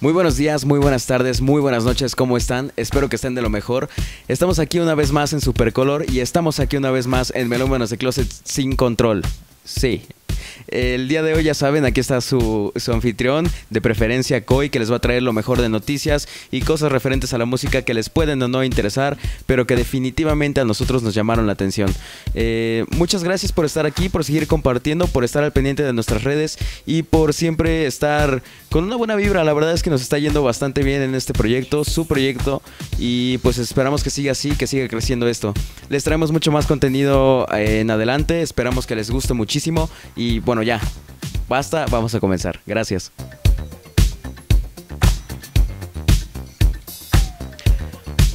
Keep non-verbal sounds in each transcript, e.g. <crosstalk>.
Muy buenos días, muy buenas tardes, muy buenas noches, ¿cómo están? Espero que estén de lo mejor. Estamos aquí una vez más en Supercolor y estamos aquí una vez más en Melómanos de Closet sin control. Sí, el día de hoy ya saben, aquí está su, anfitrión, de preferencia Koi, que les va a traer lo mejor de noticias y cosas referentes a la música que les pueden o no interesar, pero que definitivamente a nosotros nos llamaron la atención. Eh, muchas gracias por estar aquí, por seguir compartiendo, por estar al pendiente de nuestras redes y por siempre estar con una buena vibra. La verdad es que nos está yendo bastante bien en este proyecto, su proyecto, y pues esperamos que siga así, que siga creciendo esto. Les traemos mucho más contenido en adelante, esperamos que les guste muchísimo y bueno, ya, basta, vamos a comenzar. Gracias.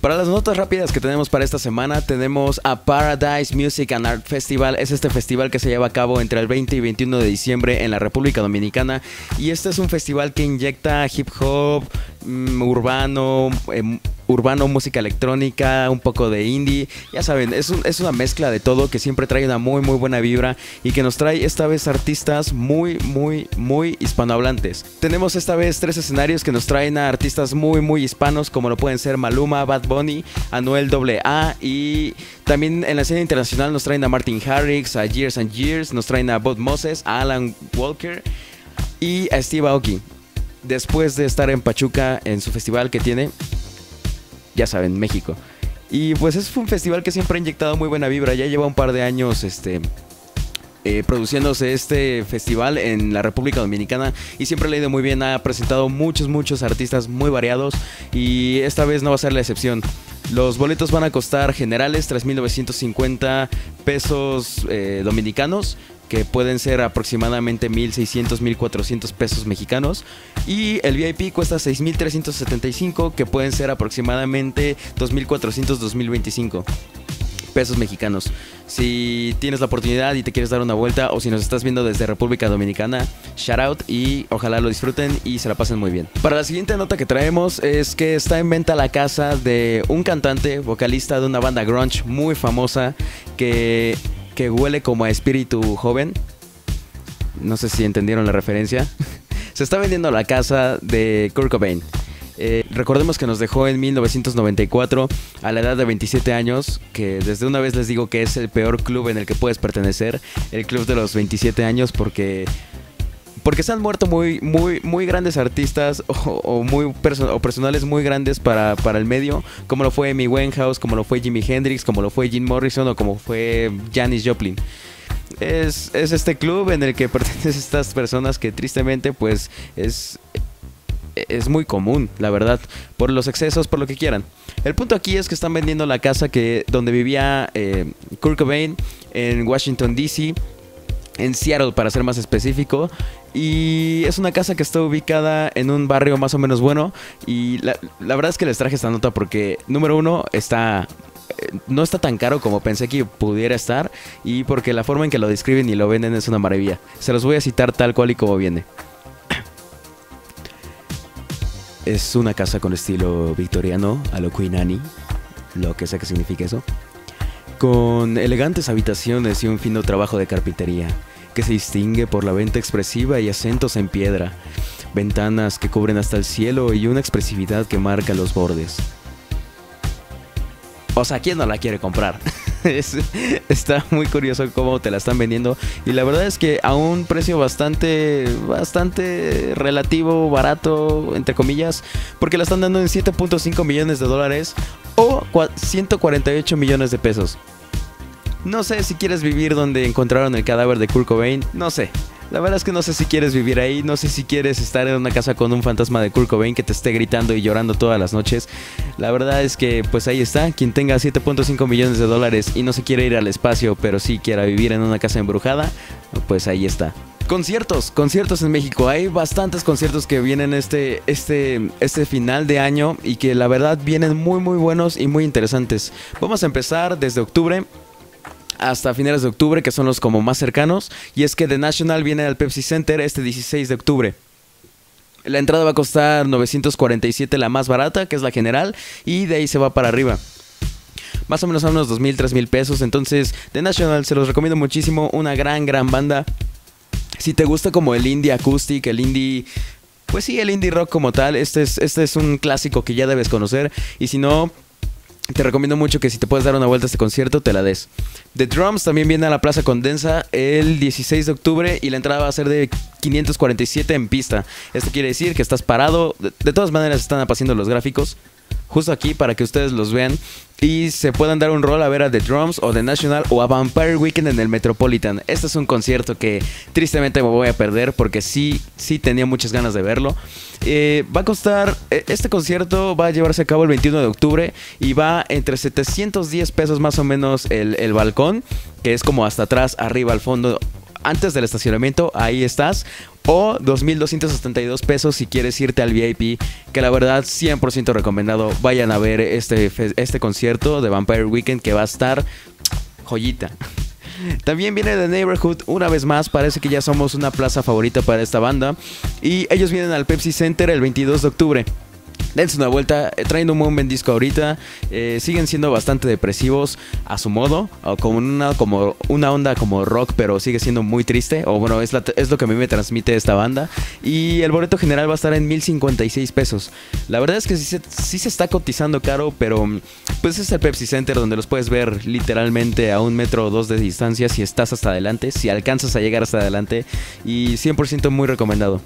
Para las notas rápidas que tenemos para esta semana, tenemos a Paradise Music and Art Festival. Es este festival que se lleva a cabo entre el 20 y 21 de diciembre en la República Dominicana. Y este es un festival que inyecta hip hop, mm, urbano, em, urbano, música electrónica, un poco de indie. Ya saben, es, es una mezcla de todo que siempre trae una muy, muy buena vibra y que nos trae esta vez artistas muy, muy, muy hispanohablantes. Tenemos esta vez tres escenarios que nos traen a artistas muy, muy hispanos, como lo pueden ser Maluma, Bad Bunny, Anuel AA y también en la escena internacional nos traen a Martin Harrix, a Years and Years, nos traen a Bob Moses, a Alan Walker y a Steve Aoki. Después de estar en Pachuca en su festival que tiene, ya saben, México. Y pues es un festival que siempre ha inyectado muy buena vibra. Ya lleva un par de años este, eh, produciéndose este festival en la República Dominicana y siempre le ha ido muy bien. Ha presentado muchos, muchos artistas muy variados y esta vez no va a ser la excepción. Los boletos van a costar generales 3.950 pesos eh, dominicanos que pueden ser aproximadamente 1.600, 1.400 pesos mexicanos. Y el VIP cuesta 6.375, que pueden ser aproximadamente 2.400, 2.025 pesos mexicanos. Si tienes la oportunidad y te quieres dar una vuelta o si nos estás viendo desde República Dominicana, shout out y ojalá lo disfruten y se la pasen muy bien. Para la siguiente nota que traemos es que está en venta la casa de un cantante, vocalista de una banda grunge muy famosa que que huele como a espíritu joven. No sé si entendieron la referencia. <laughs> Se está vendiendo la casa de Kurt Cobain. Eh, recordemos que nos dejó en 1994 a la edad de 27 años, que desde una vez les digo que es el peor club en el que puedes pertenecer, el club de los 27 años, porque porque se han muerto muy muy muy grandes artistas o, muy o personales muy grandes para, para, el medio, como lo fue Amy Winehouse, como lo fue Jimi Hendrix, como lo fue Jim Morrison o como fue Janis Joplin. Es, es este club en el que <laughs> pertenecen estas personas que tristemente pues es es muy común, la verdad, por los excesos, por lo que quieran. El punto aquí es que están vendiendo la casa que donde vivía eh, Kurt Cobain en Washington D.C en Seattle para ser más específico. Y es una casa que está ubicada en un barrio más o menos bueno. Y la, verdad es que les traje esta nota porque, número uno, está eh, no está tan caro como pensé que pudiera estar y porque la forma en que lo describen y lo venden es una maravilla. Se los voy a citar tal cual y como viene. Es una casa con estilo victoriano a lo Queen Annie, lo que sea que signifique eso con elegantes habitaciones y un fino trabajo de carpintería, que se distingue por la venta expresiva y acentos en piedra, ventanas que cubren hasta el cielo y una expresividad que marca los bordes. O sea, ¿quién no la quiere comprar? <laughs> está muy curioso cómo te la están vendiendo. Y la verdad es que a un precio bastante, bastante relativo, barato, entre comillas. Porque la están dando en 7.5 millones de dólares 148 millones de pesos. No sé si quieres vivir donde encontraron el cadáver de Kurt Cobain. No sé. La verdad es que no sé si quieres vivir ahí, no sé si quieres estar en una casa con un fantasma de Kurt Cobain que te esté gritando y llorando todas las noches. La verdad es que pues ahí está, quien tenga 7.5 millones de dólares y no se quiere ir al espacio, pero sí quiera vivir en una casa embrujada, pues ahí está. Conciertos, conciertos en México. Hay bastantes conciertos que vienen este, este, este final de año y que la verdad vienen muy muy buenos y muy interesantes. Vamos a empezar desde octubre hasta finales de octubre, que son los como más cercanos. Y es que The National viene al Pepsi Center este 16 de octubre. La entrada va a costar 947 la más barata, que es la general, y de ahí se va para arriba. Más o menos a unos 2.000, 3.000 pesos. Entonces, The National se los recomiendo muchísimo. Una gran, gran banda. Si te gusta como el indie acoustic, el indie pues sí, el indie rock como tal, este es, este es un clásico que ya debes conocer. Y si no, te recomiendo mucho que si te puedes dar una vuelta a este concierto, te la des. The Drums también viene a la Plaza Condensa el 16 de octubre y la entrada va a ser de 547 en pista. Esto quiere decir que estás parado. De, todas maneras están apareciendo los gráficos justo aquí para que ustedes los vean y se puedan dar un rol a ver a The Drums o The National o a Vampire Weekend en el Metropolitan. Este es un concierto que tristemente me voy a perder porque sí, sí tenía muchas ganas de verlo. Eh, va a costar, eh, este concierto va a llevarse a cabo el 21 de octubre y va entre 710 pesos más o menos el, el balcón, que es como hasta atrás, arriba al fondo antes del estacionamiento, ahí estás. O 2.272 pesos si quieres irte al VIP, que la verdad 100% recomendado. Vayan a ver este, este concierto de Vampire Weekend que va a estar joyita. <laughs> También viene The Neighborhood una vez más, parece que ya somos una plaza favorita para esta banda. Y ellos vienen al Pepsi Center el 22 de octubre dense una vuelta, eh, traen un buen disco ahorita, eh, siguen siendo bastante depresivos a su modo, como una, como una onda como rock, pero sigue siendo muy triste, o bueno, es, lo que a mí me transmite esta banda, y el boleto general va a estar en 1056 pesos. La verdad es que sí se, sí se está cotizando caro, pero pues es el Pepsi Center donde los puedes ver literalmente a un metro o dos de distancia si estás hasta adelante, si alcanzas a llegar hasta adelante, y 100% muy recomendado.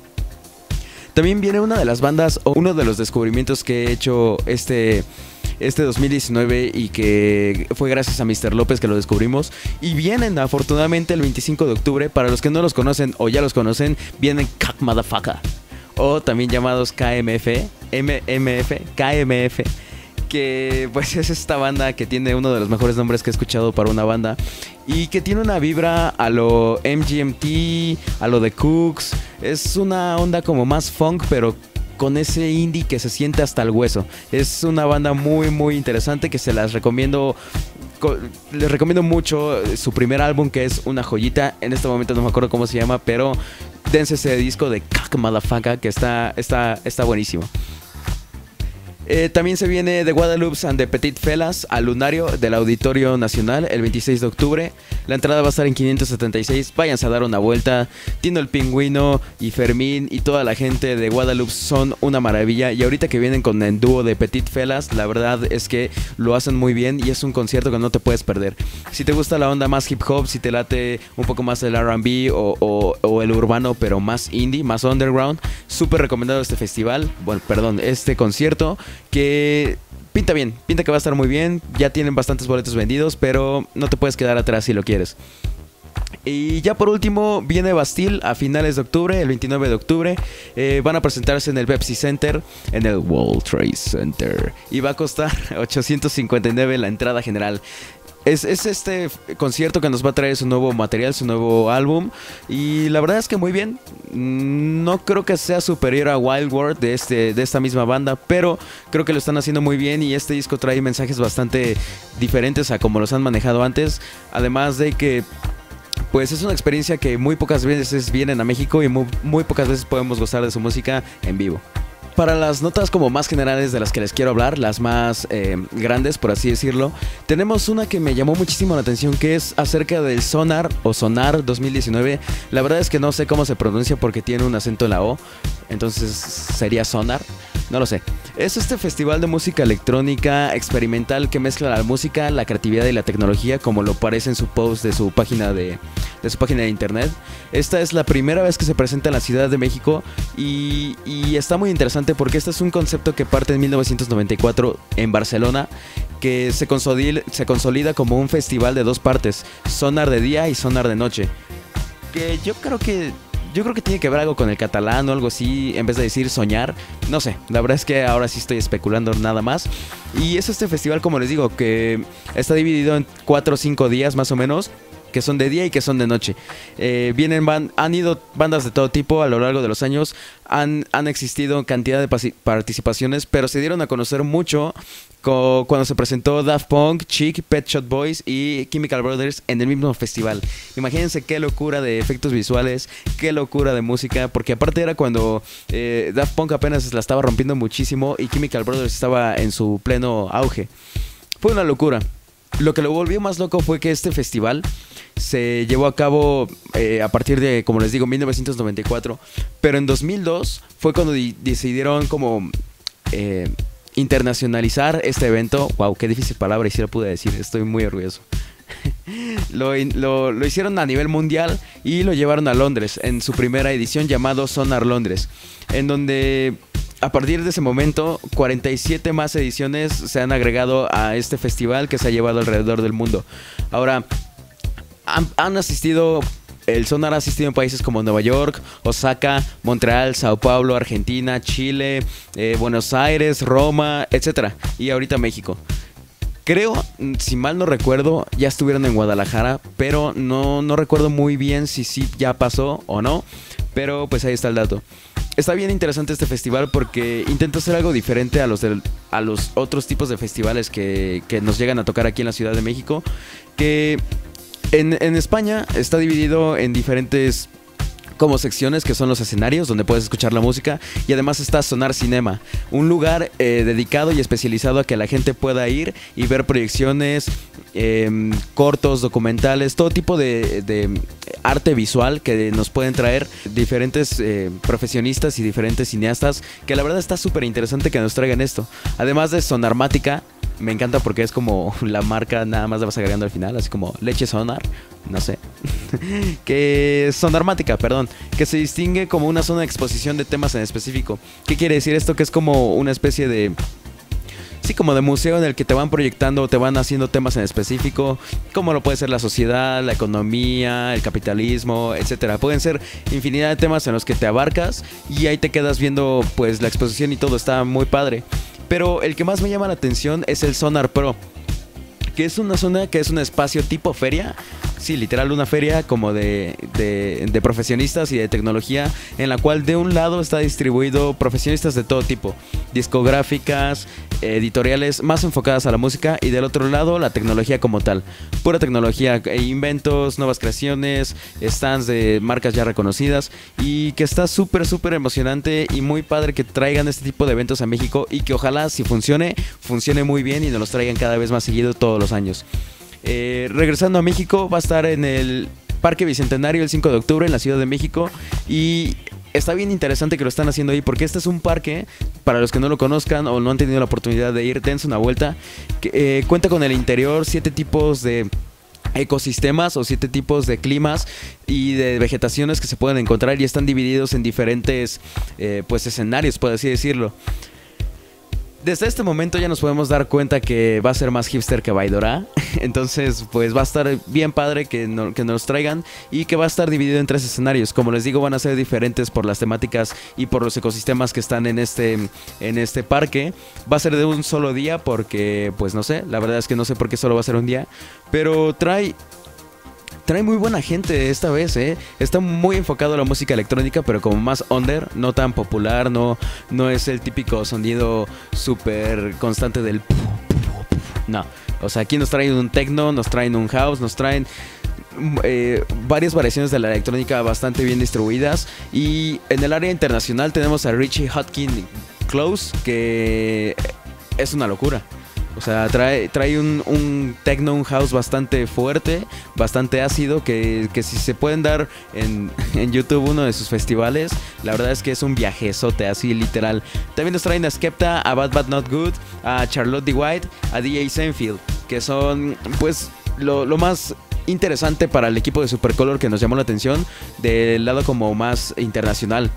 También viene una de las bandas o uno de los descubrimientos que he hecho este este 2019 y que fue gracias a Mr. López que lo descubrimos. Y vienen afortunadamente el 25 de octubre. Para los que no los conocen o ya los conocen, vienen Cat Motherfucker. O también llamados KMF, MMF, KMF que pues <laughs> es esta banda que tiene uno de los mejores nombres que he escuchado para una banda y que tiene una vibra a lo MGMT, a lo de Cooks. Es una onda como más funk, pero con ese indie que se siente hasta el hueso. Es una banda muy muy interesante que se las recomiendo les recomiendo mucho su primer álbum que es una joyita. En este momento no me acuerdo cómo se llama, pero dense ese disco de Cack Motherfucker que está, está, está buenísimo. Eh, también se viene The Guadalupe and the Petit Felas al lunario del Auditorio Nacional el 26 de octubre. La entrada va a estar en 576. Váyanse a dar una vuelta. Tino el Pingüino y Fermín y toda la gente de Guadalupe son una maravilla. Y ahorita que vienen con el dúo de Petit Felas, la verdad es que lo hacen muy bien y es un concierto que no te puedes perder. Si te gusta la onda más hip hop, si te late un poco más el RB o, o el urbano, pero más indie, más underground, súper recomendado este festival. Bueno, perdón, este concierto que pinta bien, pinta que va a estar muy bien, ya tienen bastantes boletos vendidos, pero no te puedes quedar atrás si lo quieres. Y ya por último viene Bastille a finales de octubre, el 29 de octubre. Eh, van a presentarse en el Pepsi Center, en el World Trade Center. Y va a costar <laughs> 859 la entrada general. Es, este concierto que nos va a traer su nuevo material, su nuevo álbum. Y la verdad es que muy bien. No creo que sea superior a Wild World de, este, de esta misma banda, pero creo que lo están haciendo muy bien. Y este disco trae mensajes bastante diferentes a como los han manejado antes. Además de que pues es una experiencia que muy pocas veces vienen a México y muy, muy, pocas veces podemos gozar de su música en vivo. Para las notas como más generales de las que les quiero hablar, las más eh, grandes por así decirlo, tenemos una que me llamó muchísimo la atención que es acerca del Sonar o Sonar 2019. La verdad es que no sé cómo se pronuncia porque tiene un acento en la O, entonces sería Sonar. No lo sé. Es este festival de música electrónica experimental que mezcla la música, la creatividad y la tecnología, como lo parece en su post de su página de, su página de internet. Esta es la primera vez que se presenta en la Ciudad de México y, y está muy interesante porque este es un concepto que parte en 1994 en Barcelona que se consolida, se consolida como un festival de dos partes, sonar de día y sonar de noche. Que yo creo que yo creo que tiene que ver algo con el catalán o algo así, en vez de decir soñar. No sé, la verdad es que ahora sí estoy especulando nada más. Y es este festival, como les digo, que está dividido en 4 o 5 días más o menos que son de día y que son de noche. Eh, vienen han ido bandas de todo tipo a lo largo de los años, han, han existido cantidad de participaciones, pero se dieron a conocer mucho cuando se presentó Daft Punk, Chic, Pet Shot Boys y Chemical Brothers en el mismo festival. Imagínense qué locura de efectos visuales, qué locura de música, porque aparte era cuando eh, Daft Punk apenas la estaba rompiendo muchísimo y Chemical Brothers estaba en su pleno auge. Fue una locura. Lo que lo volvió más loco fue que este festival se llevó a cabo eh, a partir de, como les digo, 1994. Pero en 2002 fue cuando decidieron como eh, internacionalizar este evento. Wow, qué difícil palabra y si la pude decir. Estoy muy orgulloso. <laughs> lo, lo, hicieron a nivel mundial y lo llevaron a Londres en su primera edición llamado Sonar Londres, en donde a partir de ese momento 47 más ediciones se han agregado a este festival que se ha llevado alrededor del mundo. Ahora, han, asistido el Sonar ha asistido en países como Nueva York, Osaka, Montreal, Sao Paulo, Argentina, Chile, eh, Buenos Aires, Roma, etc. Y ahorita México. Creo, si mal no recuerdo, ya estuvieron en Guadalajara, pero no, no recuerdo muy bien si sí ya pasó o no. Pero pues ahí está el dato. Está bien interesante este festival porque intenta hacer algo diferente a los, a los otros tipos de festivales que, que nos llegan a tocar aquí en la Ciudad de México. Que en, España está dividido en diferentes como secciones que son los escenarios donde puedes escuchar la música y además está Sonar Cinema, un lugar eh, dedicado y especializado a que la gente pueda ir y ver proyecciones, em, cortos, documentales, todo tipo de, arte visual que nos pueden traer diferentes eh, profesionistas y diferentes cineastas, que la verdad está súper interesante que nos traigan esto. Además de Sonarmática, me encanta porque es como la marca nada más la vas agregando al final, así como leche sonar, no sé. <laughs> que sonarmática, perdón, que se distingue como una zona de exposición de temas en específico. ¿Qué quiere decir esto? Que es como una especie de sí, como de museo en el que te van proyectando, te van haciendo temas en específico, como lo puede ser la sociedad, la economía, el capitalismo, etcétera. Pueden ser infinidad de temas en los que te abarcas y ahí te quedas viendo pues la exposición y todo está muy padre. Pero el que más me llama la atención es el Sonar Pro, que es una zona que es un espacio tipo feria sí, literal una feria como de, de, profesionistas y de tecnología, en la cual de un lado está distribuido profesionistas de todo tipo, discográficas, editoriales más enfocadas a la música y del otro lado la tecnología como tal. Pura tecnología, e inventos, nuevas creaciones, stands de marcas ya reconocidas y que está súper, súper emocionante y muy padre que traigan este tipo de eventos a México y que ojalá si funcione, funcione muy bien y nos los traigan cada vez más seguido todos los años. Eh, regresando a México, va a estar en el Parque Bicentenario el 5 de octubre en la Ciudad de México. Y está bien interesante que lo están haciendo ahí porque este es un parque, para los que no lo conozcan o no han tenido la oportunidad de ir, dense una vuelta, eh, cuenta con el interior siete tipos de ecosistemas o siete tipos de climas y de vegetaciones que se pueden encontrar y están divididos en diferentes eh, pues escenarios, por así decirlo desde este momento ya nos podemos dar cuenta que va a ser más hipster que Baidora. <laughs> Entonces, pues va a estar bien padre que, que nos traigan y que va a estar dividido en tres escenarios. Como les digo, van a ser diferentes por las temáticas y por los ecosistemas que están en este, en este parque. Va a ser de un solo día porque, pues no sé, la verdad es que no sé por qué solo va a ser un día. Pero trae trae muy buena gente esta vez, ¿eh? Está muy enfocado a la música electrónica, pero como más under, no tan popular, no, no es el típico sonido súper constante del... No, o sea, aquí nos traen un techno, nos traen un house, nos traen... Eh, varias variaciones de la electrónica bastante bien distribuidas. Y en el área internacional tenemos a Richie Hotkin Close que es una locura o sea, trae, trae un, un techno, un house bastante fuerte, bastante ácido, que, si se pueden dar <laughs> en, YouTube uno de sus festivales, la verdad es que es un viajezote, así literal. También nos traen a Skepta, a Bad Bad Not Good, a Charlotte D. White, a DJ Senfield, que son pues lo, lo más interesante para el equipo de Supercolor que nos llamó la atención del lado como más internacional.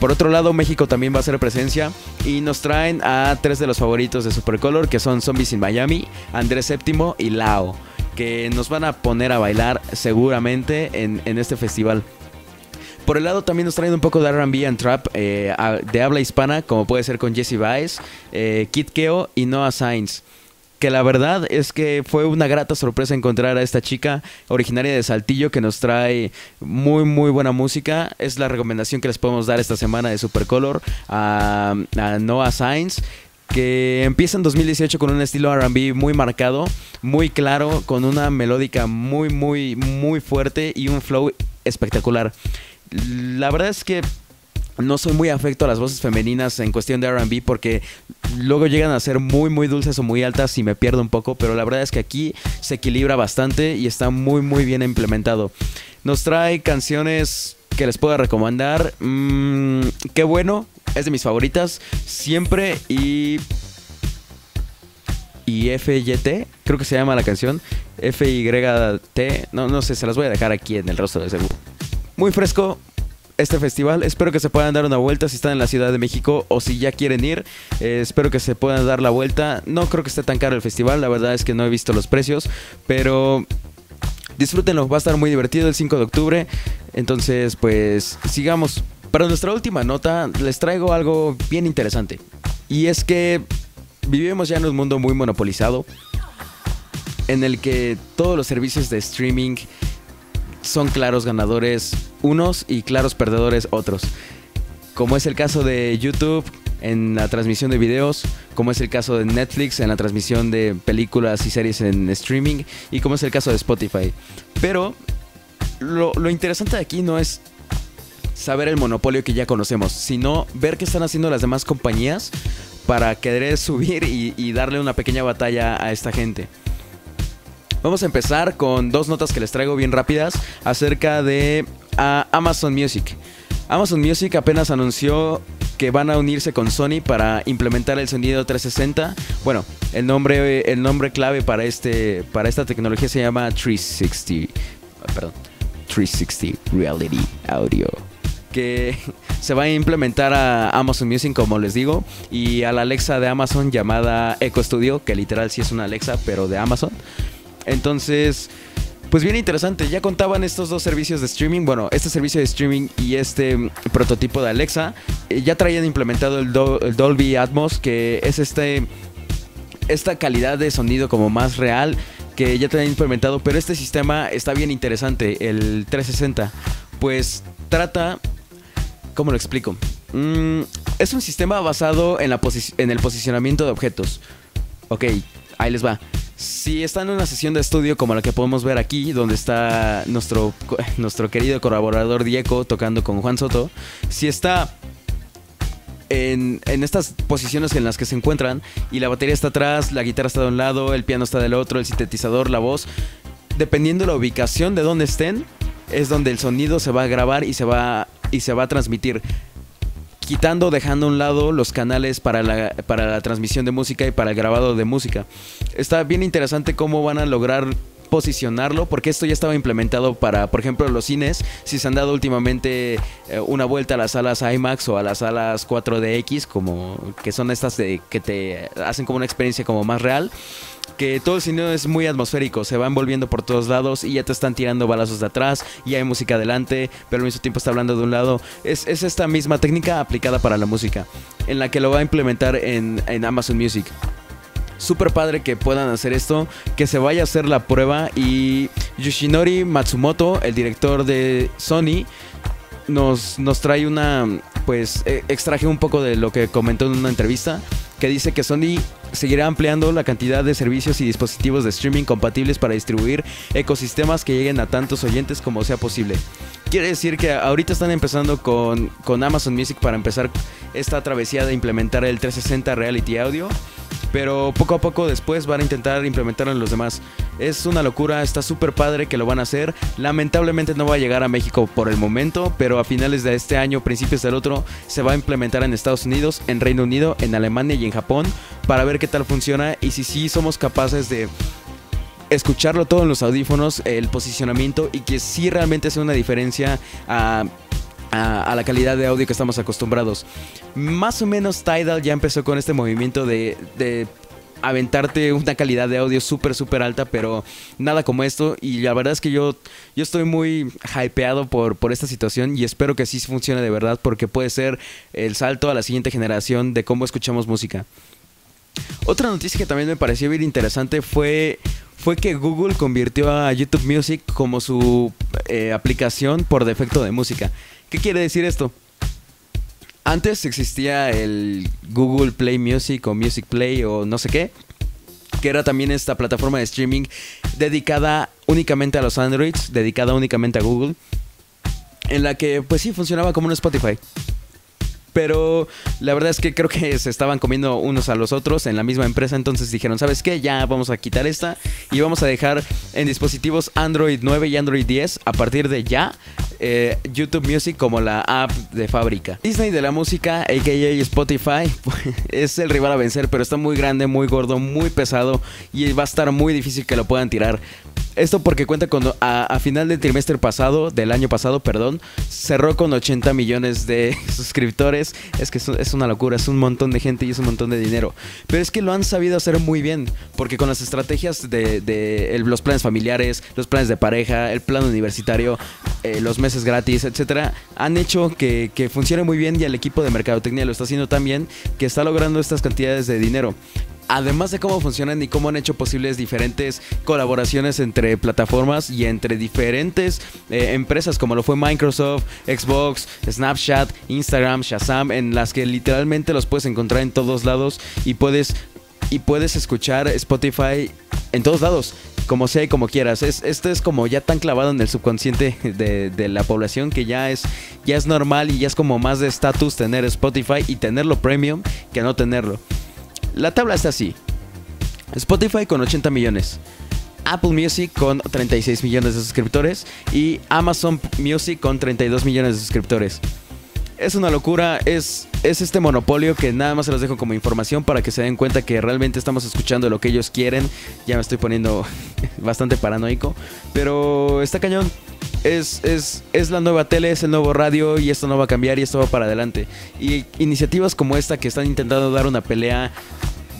Por otro lado, México también va a hacer presencia y nos traen a tres de los favoritos de Supercolor, que son Zombies in Miami, Andrés Séptimo y Lao, que nos van a poner a bailar seguramente en, este festival. Por el lado también nos traen un poco de RB and Trap eh, de habla hispana, como puede ser con Jesse Baez, eh, Kid Keo y Noah Sainz que la verdad es que fue una grata sorpresa encontrar a esta chica originaria de Saltillo que nos trae muy muy buena música. Es la recomendación que les podemos dar esta semana de Supercolor a, a Noah Sainz que empieza en 2018 con un estilo RB muy marcado, muy claro, con una melódica muy, muy, muy fuerte y un flow espectacular. La verdad es que no soy muy afecto a las voces femeninas en cuestión de RB porque luego llegan a ser muy muy dulces o muy altas y me pierdo un poco, pero la verdad es que aquí se equilibra bastante y está muy muy bien implementado. Nos trae canciones que les puedo recomendar. Mm, qué bueno, es de mis favoritas siempre y y FYT, creo que se llama la canción. FYT, no, no sé, se las voy a dejar aquí en el rostro de seguro. Muy fresco este festival, espero que se puedan dar una vuelta si están en la Ciudad de México o si ya quieren ir, eh, espero que se puedan dar la vuelta. No creo que esté tan caro el festival, la verdad es que no he visto los precios, pero disfrútenlo, va a estar muy divertido el 5 de octubre. Entonces, pues sigamos. Para nuestra última nota, les traigo algo bien interesante. Y es que vivimos ya en un mundo muy monopolizado, en el que todos los servicios de streaming son claros ganadores unos y claros perdedores otros. Como es el caso de YouTube en la transmisión de videos, como es el caso de Netflix en la transmisión de películas y series en streaming, y como es el caso de Spotify. Pero lo, interesante de aquí no es saber el monopolio que ya conocemos, sino ver qué están haciendo las demás compañías para querer subir y, darle una pequeña batalla a esta gente. Vamos a empezar con dos notas que les traigo bien rápidas acerca de Amazon Music. Amazon Music apenas anunció que van a unirse con Sony para implementar el sonido 360. Bueno, el nombre, el nombre clave para, este, para esta tecnología se llama 360. Perdón, 360 Reality Audio que <laughs> se va a implementar a Amazon Music, como les digo, y a la Alexa de Amazon llamada Echo Studio, que literal sí es una Alexa, pero de Amazon. Entonces, pues bien interesante, ya contaban estos dos servicios de streaming, bueno, este servicio de streaming y este mm, prototipo de Alexa, eh, ya traían implementado el, Dolby Atmos, que es este esta calidad de sonido como más real que ya traían implementado, pero este sistema está bien interesante, el 360, pues trata ¿Cómo lo explico? Mm, es un sistema basado en, la en el posicionamiento de objetos. Ok, ahí les va. Si están en una sesión de estudio como la que podemos ver aquí, donde está nuestro, nuestro querido colaborador Diego tocando con Juan Soto, si está en, en, estas posiciones en las que se encuentran y la batería está atrás, la guitarra está de un lado, el piano está del otro, el sintetizador, la voz, dependiendo de la ubicación de donde estén, es donde el sonido se va a grabar y se va y se va a transmitir quitando dejando a un lado los canales para la, para la transmisión de música y para el grabado de música. Está bien interesante cómo van a lograr posicionarlo, porque esto ya estaba implementado para, por ejemplo, los cines. Si se han dado últimamente eh, una vuelta a las salas IMAX o a las salas 4DX, como que son estas de, que te hacen como una experiencia como más real que todo el cine es muy atmosférico, se va envolviendo por todos lados y ya te están tirando balazos de atrás y hay música adelante, pero al mismo tiempo está hablando de un lado. Es, esta misma técnica aplicada para la música, en la que lo va a implementar en, en Amazon Music. Súper padre que puedan hacer esto, que se vaya a hacer la prueba y Yoshinori Matsumoto, el director de Sony, nos, nos trae una, pues e, extraje un poco de lo que comentó en una entrevista, que dice que Sony seguirá ampliando la cantidad de servicios y dispositivos de streaming compatibles para distribuir ecosistemas que lleguen a tantos oyentes como sea posible. Quiere decir que ahorita están empezando con, con Amazon Music para empezar esta travesía de implementar el 360 Reality Audio pero poco a poco después van a intentar implementarlo en los demás. Es una locura, está súper padre que lo van a hacer. Lamentablemente no va a llegar a México por el momento, pero a finales de este año, principios del otro, se va a implementar en Estados Unidos, en Reino Unido, en Alemania y en Japón para ver qué tal funciona y si sí somos capaces de escucharlo todo en los audífonos, el posicionamiento y que sí realmente sea una diferencia a a, la calidad de audio que estamos acostumbrados. Más o menos Tidal ya empezó con este movimiento de, de aventarte una calidad de audio súper, súper alta, pero nada como esto. Y la verdad es que yo, yo estoy muy hypeado por, por esta situación y espero que sí funcione de verdad porque puede ser el salto a la siguiente generación de cómo escuchamos música. Otra noticia que también me pareció bien interesante fue, fue que Google convirtió a YouTube Music como su eh, aplicación por defecto de música. ¿Qué quiere decir esto? Antes existía el Google Play Music o Music Play o no sé qué, que era también esta plataforma de streaming dedicada únicamente a los Androids, dedicada únicamente a Google, en la que pues sí funcionaba como un Spotify. Pero la verdad es que creo que se estaban comiendo unos a los otros en la misma empresa. Entonces dijeron, ¿sabes qué? Ya vamos a quitar esta y vamos a dejar en dispositivos Android 9 y Android 10 a partir de ya eh, YouTube Music como la app de fábrica. Disney de la música, aka Spotify, <laughs> es el rival a vencer, pero está muy grande, muy gordo, muy pesado y va a estar muy difícil que lo puedan tirar. Esto porque cuenta con, a, final del trimestre pasado, del año pasado, perdón, cerró con 80 millones de <laughs> suscriptores. Es que es, una locura, es un montón de gente y es un montón de dinero. Pero es que lo han sabido hacer muy bien, porque con las estrategias de, los planes familiares, los planes de pareja, el plan universitario, eh, los meses gratis, etcétera, han hecho que, que funcione muy bien y el equipo de mercadotecnia lo está haciendo tan bien que está logrando estas cantidades de dinero. Además de cómo funcionan y cómo han hecho posibles diferentes colaboraciones entre plataformas y entre diferentes eh, empresas como lo fue Microsoft, Xbox, Snapchat, Instagram, Shazam, en las que literalmente los puedes encontrar en todos lados y puedes y puedes escuchar Spotify en todos lados como sea y como quieras. Es, esto es como ya tan clavado en el subconsciente de, de, la población que ya es, ya es normal y ya es como más de estatus tener Spotify y tenerlo premium que no tenerlo. La tabla está así. Spotify con 80 millones. Apple Music con 36 millones de suscriptores y Amazon Music con 32 millones de suscriptores. Es una locura, es, es este monopolio que nada más se los dejo como información para que se den cuenta que realmente estamos escuchando lo que ellos quieren. Ya me estoy poniendo <laughs> bastante paranoico, pero está cañón. Es, es, es, la nueva tele, es el nuevo radio y esto no va a cambiar y esto va para adelante. Y iniciativas como esta que están intentando dar una pelea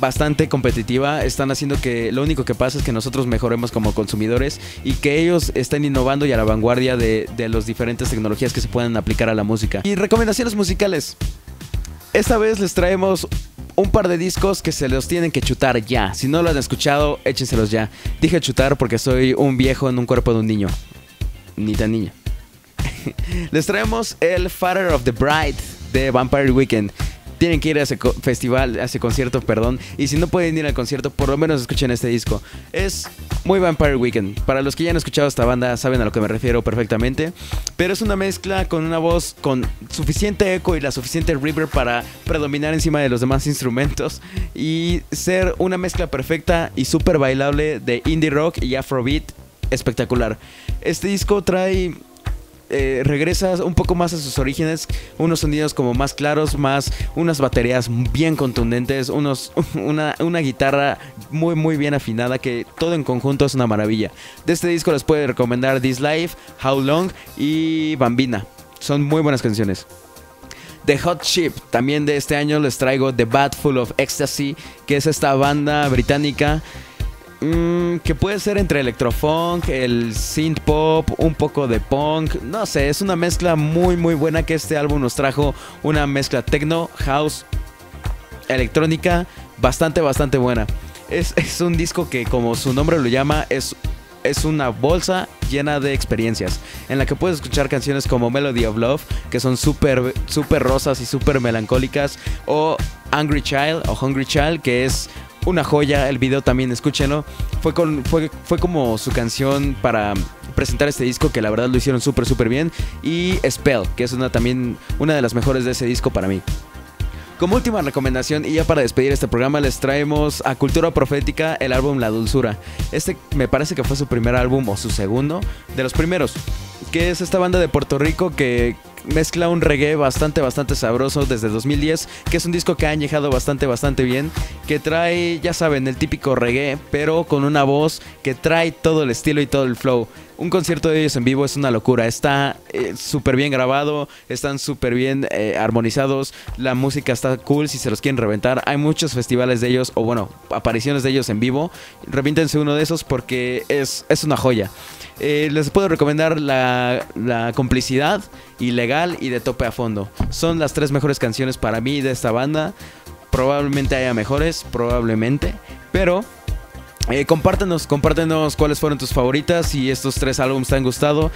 bastante competitiva, están haciendo que lo único que pasa es que nosotros mejoremos como consumidores y que ellos estén innovando y a la vanguardia de, de las diferentes tecnologías que se pueden aplicar a la música. Y recomendaciones musicales. Esta vez les traemos un par de discos que se los tienen que chutar ya. Si no lo han escuchado, échenselos ya. Dije chutar porque soy un viejo en un cuerpo de un niño. Ni tan niña. <laughs> les traemos el Father of the Bride de Vampire Weekend tienen que ir a ese festival, a ese concierto, perdón. Y si no pueden ir al concierto, por lo menos escuchen este disco. Es muy Vampire Weekend. Para los que ya han escuchado esta banda, saben a lo que me refiero perfectamente. Pero es una mezcla con una voz con suficiente eco y la suficiente reverb para predominar encima de los demás instrumentos. Y ser una mezcla perfecta y súper bailable de indie rock y afrobeat espectacular. Este disco trae eh, regresa un poco más a sus orígenes, unos sonidos como más claros, más unas baterías bien contundentes, unos, <laughs> una, una guitarra muy muy bien afinada que todo en conjunto es una maravilla. De este disco les puedo recomendar This Life, How Long y Bambina. Son muy buenas canciones. The Hot Chip, también de este año les traigo The Bat Full of Ecstasy, que es esta banda británica Mm, que puede ser entre electrofunk, el synth pop, un poco de punk, no sé, es una mezcla muy muy buena que este álbum nos trajo, una mezcla techno, house, electrónica, bastante bastante buena. Es, <laughs> es un disco que como su nombre lo llama, es, es una bolsa llena de experiencias, en la que puedes escuchar canciones como Melody of Love, que son súper super rosas y súper melancólicas, o Angry Child o Hungry Child, que es una joya. El video también, escúchenlo. Fue, con, fue, fue como su canción para presentar este disco que la verdad lo hicieron súper, súper bien. Y Spell, que es una, también una de las mejores de ese disco para mí. Como última recomendación y ya para despedir este programa les traemos a Cultura Profética el álbum La Dulzura. Este me parece que fue su primer álbum o su segundo, de los primeros, que es esta banda de Puerto Rico que mezcla un reggae bastante, bastante sabroso desde 2010, que es un disco que ha añejado bastante, bastante bien, que trae, ya saben, el típico reggae, pero con una voz que trae todo el estilo y todo el flow. Un concierto de ellos en vivo es una locura, está eh, súper bien grabado, están súper bien eh, armonizados, la música está cool si se los quieren reventar. Hay muchos festivales de ellos, o bueno, apariciones de ellos en vivo. Revíntense uno de esos porque es, es una joya. Eh, les puedo recomendar la, complicidad, ilegal y de tope a fondo. Son las tres mejores canciones para mí de esta banda. Probablemente haya mejores, probablemente. Pero eh, compártenos, compártenos cuáles fueron tus favoritas y estos tres álbumes te han gustado.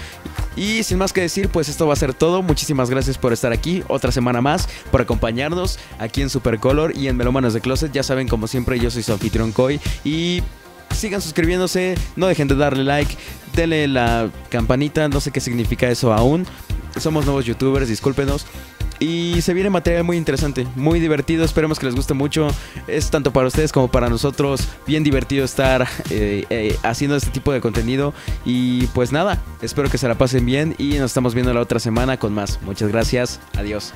Y sin más que decir, pues esto va a ser todo. Muchísimas gracias por estar aquí otra semana más, por acompañarnos aquí en Supercolor y en Melómanos de Closet. Ya saben, como siempre, yo soy su anfitrión Coy y sigan suscribiéndose, no dejen de darle like, denle la campanita, no sé qué significa eso aún. Somos nuevos youtubers, discúlpenos. Y se viene material muy interesante, muy divertido. Esperemos que les guste mucho. Es tanto para ustedes como para nosotros bien divertido estar eh, eh, haciendo este tipo de contenido. Y pues nada, espero que se la pasen bien y nos estamos viendo la otra semana con más. Muchas gracias. Adiós.